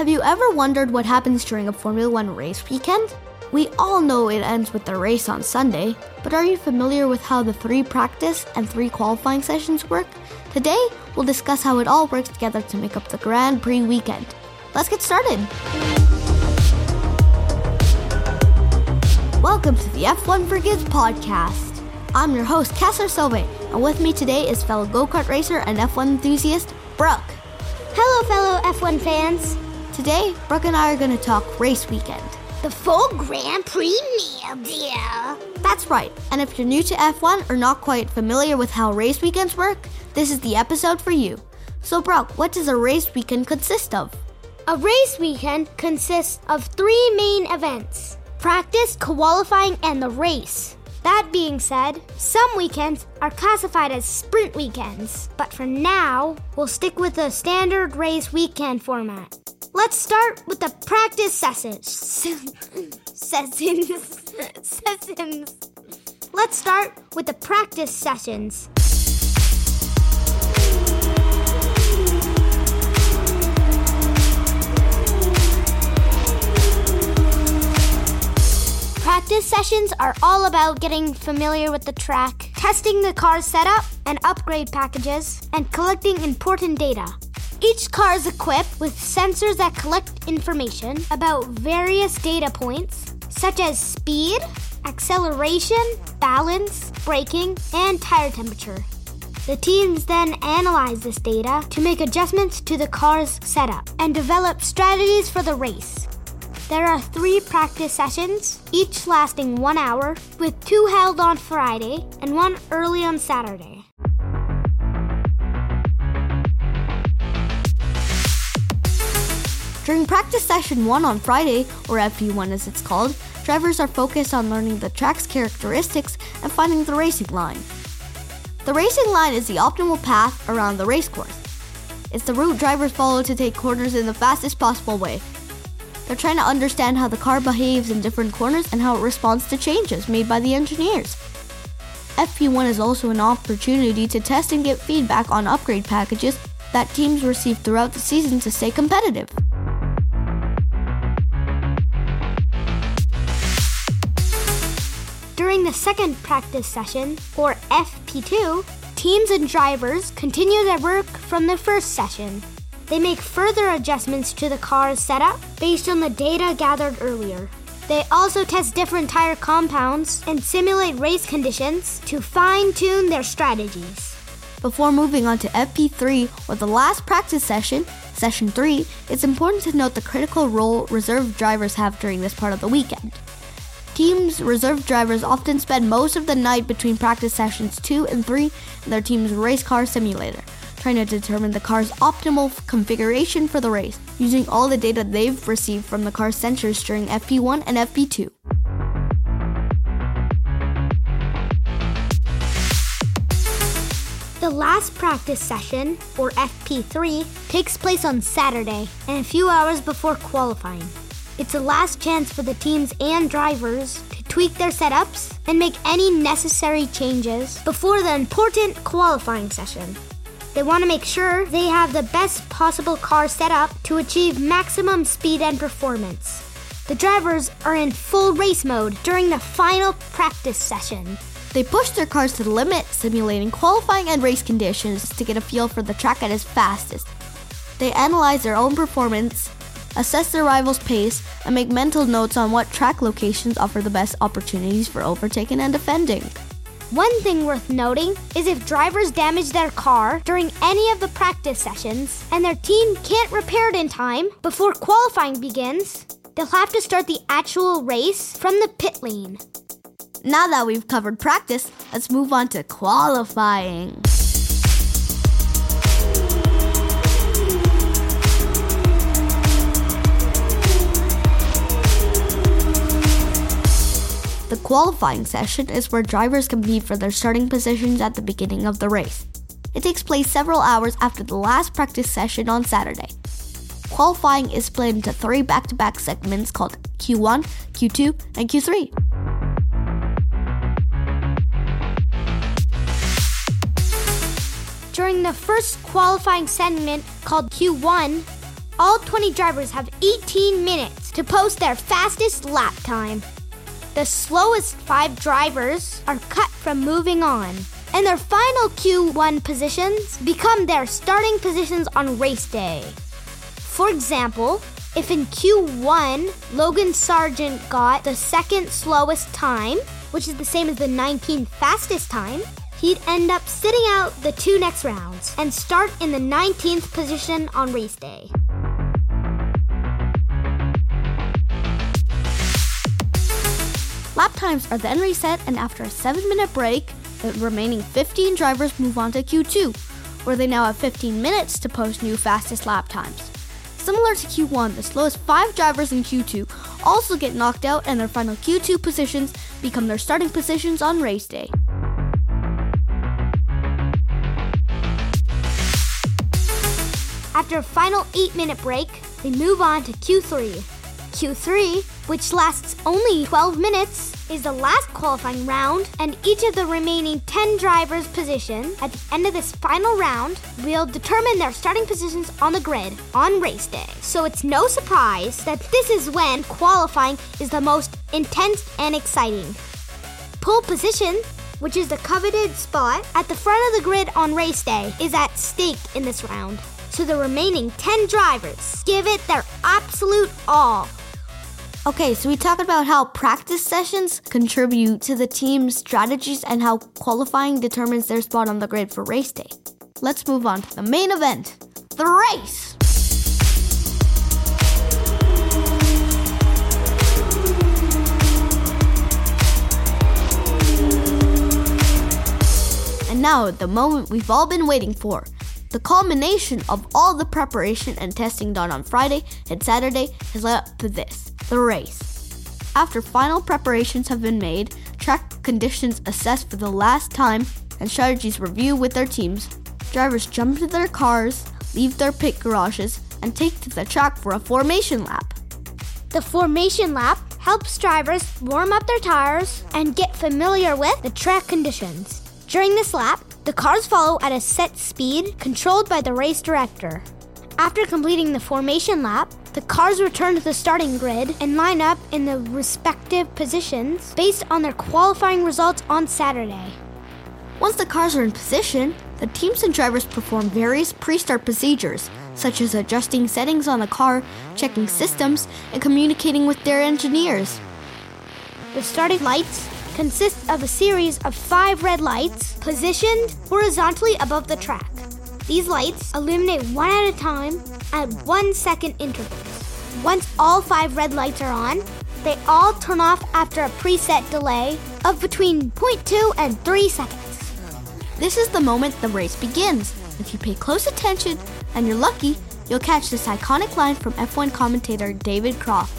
Have you ever wondered what happens during a Formula One race weekend? We all know it ends with the race on Sunday, but are you familiar with how the three practice and three qualifying sessions work? Today, we'll discuss how it all works together to make up the Grand Prix weekend. Let's get started! Welcome to the F1 for Kids podcast. I'm your host, Kesler Silve, and with me today is fellow go kart racer and F1 enthusiast, Brooke. Hello, fellow F1 fans. Today, Brooke and I are going to talk race weekend. The full Grand Prix meal deal. That's right, and if you're new to F1 or not quite familiar with how race weekends work, this is the episode for you. So, Brooke, what does a race weekend consist of? A race weekend consists of three main events practice, qualifying, and the race. That being said, some weekends are classified as sprint weekends, but for now, we'll stick with the standard race weekend format. Let's start with the practice sessions. sessions. sessions. Let's start with the practice sessions. Practice sessions are all about getting familiar with the track, testing the car's setup and upgrade packages, and collecting important data. Each car is equipped with sensors that collect information about various data points, such as speed, acceleration, balance, braking, and tire temperature. The teams then analyze this data to make adjustments to the car's setup and develop strategies for the race. There are three practice sessions, each lasting one hour, with two held on Friday and one early on Saturday. During practice session 1 on Friday, or FP1 as it's called, drivers are focused on learning the track's characteristics and finding the racing line. The racing line is the optimal path around the racecourse. It's the route drivers follow to take corners in the fastest possible way. They're trying to understand how the car behaves in different corners and how it responds to changes made by the engineers. FP1 is also an opportunity to test and get feedback on upgrade packages that teams receive throughout the season to stay competitive. During the second practice session, or FP2, teams and drivers continue their work from the first session. They make further adjustments to the car's setup based on the data gathered earlier. They also test different tire compounds and simulate race conditions to fine tune their strategies. Before moving on to FP3 or the last practice session, session 3, it's important to note the critical role reserve drivers have during this part of the weekend. Teams' reserve drivers often spend most of the night between practice sessions 2 and 3 in their team's race car simulator, trying to determine the car's optimal configuration for the race, using all the data they've received from the car's sensors during FP1 and FP2. The last practice session, or FP3, takes place on Saturday and a few hours before qualifying. It's a last chance for the teams and drivers to tweak their setups and make any necessary changes before the important qualifying session. They want to make sure they have the best possible car setup to achieve maximum speed and performance. The drivers are in full race mode during the final practice session. They push their cars to the limit, simulating qualifying and race conditions to get a feel for the track at its fastest. They analyze their own performance, assess their rivals' pace, and make mental notes on what track locations offer the best opportunities for overtaking and defending. One thing worth noting is if drivers damage their car during any of the practice sessions and their team can't repair it in time before qualifying begins, they'll have to start the actual race from the pit lane. Now that we've covered practice, let's move on to qualifying. The qualifying session is where drivers compete for their starting positions at the beginning of the race. It takes place several hours after the last practice session on Saturday. Qualifying is split into three back to back segments called Q1, Q2, and Q3. During the first qualifying segment called Q1, all 20 drivers have 18 minutes to post their fastest lap time. The slowest five drivers are cut from moving on, and their final Q1 positions become their starting positions on race day. For example, if in Q1 Logan Sargeant got the second slowest time, which is the same as the 19th fastest time, he'd end up sitting out the two next rounds and start in the 19th position on race day. Lap times are then reset, and after a 7 minute break, the remaining 15 drivers move on to Q2, where they now have 15 minutes to post new fastest lap times. Similar to Q1, the slowest 5 drivers in Q2 also get knocked out, and their final Q2 positions become their starting positions on race day. After a final 8 minute break, they move on to Q3. Q3, which lasts only 12 minutes, is the last qualifying round, and each of the remaining 10 drivers' position at the end of this final round will determine their starting positions on the grid on race day. So it's no surprise that this is when qualifying is the most intense and exciting. Pole position, which is the coveted spot at the front of the grid on race day, is at stake in this round. So the remaining 10 drivers give it their absolute all Okay, so we talked about how practice sessions contribute to the team's strategies and how qualifying determines their spot on the grid for race day. Let's move on to the main event the race! And now, the moment we've all been waiting for the culmination of all the preparation and testing done on Friday and Saturday has led up to this the race. After final preparations have been made, track conditions assessed for the last time, and strategies reviewed with their teams, drivers jump into their cars, leave their pit garages, and take to the track for a formation lap. The formation lap helps drivers warm up their tires and get familiar with the track conditions. During this lap, the cars follow at a set speed controlled by the race director. After completing the formation lap, the cars return to the starting grid and line up in the respective positions based on their qualifying results on Saturday. Once the cars are in position, the teams and drivers perform various pre start procedures, such as adjusting settings on the car, checking systems, and communicating with their engineers. The starting lights consist of a series of five red lights positioned horizontally above the track. These lights illuminate one at a time at one second intervals. Once all five red lights are on, they all turn off after a preset delay of between 0.2 and 3 seconds. This is the moment the race begins. If you pay close attention and you're lucky, you'll catch this iconic line from F1 commentator David Croft.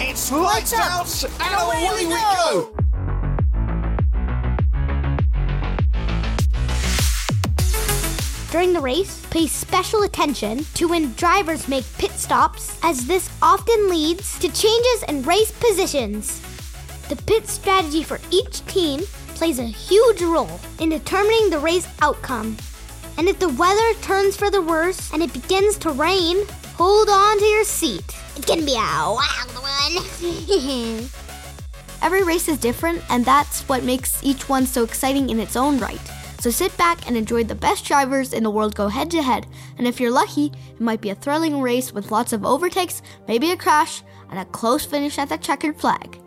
It's lights out and away we go! During the race, pay special attention to when drivers make pit stops, as this often leads to changes in race positions. The pit strategy for each team plays a huge role in determining the race outcome. And if the weather turns for the worse and it begins to rain, hold on to your seat. It's gonna be a wild one. Every race is different, and that's what makes each one so exciting in its own right. So sit back and enjoy the best drivers in the world go head to head. And if you're lucky, it might be a thrilling race with lots of overtakes, maybe a crash, and a close finish at the checkered flag.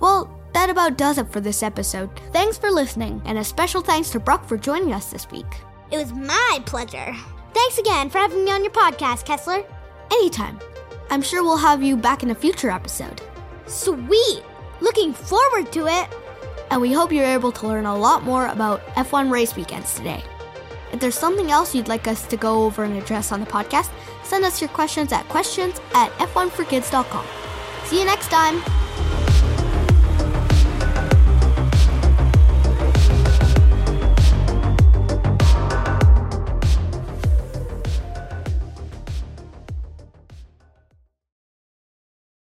Well, that about does it for this episode. Thanks for listening, and a special thanks to Brooke for joining us this week. It was my pleasure. Thanks again for having me on your podcast, Kesler. Anytime. I'm sure we'll have you back in a future episode. Sweet! Looking forward to it and we hope you're able to learn a lot more about F1 race weekends today. If there's something else you'd like us to go over and address on the podcast, send us your questions at questions at f1forkids.com. See you next time!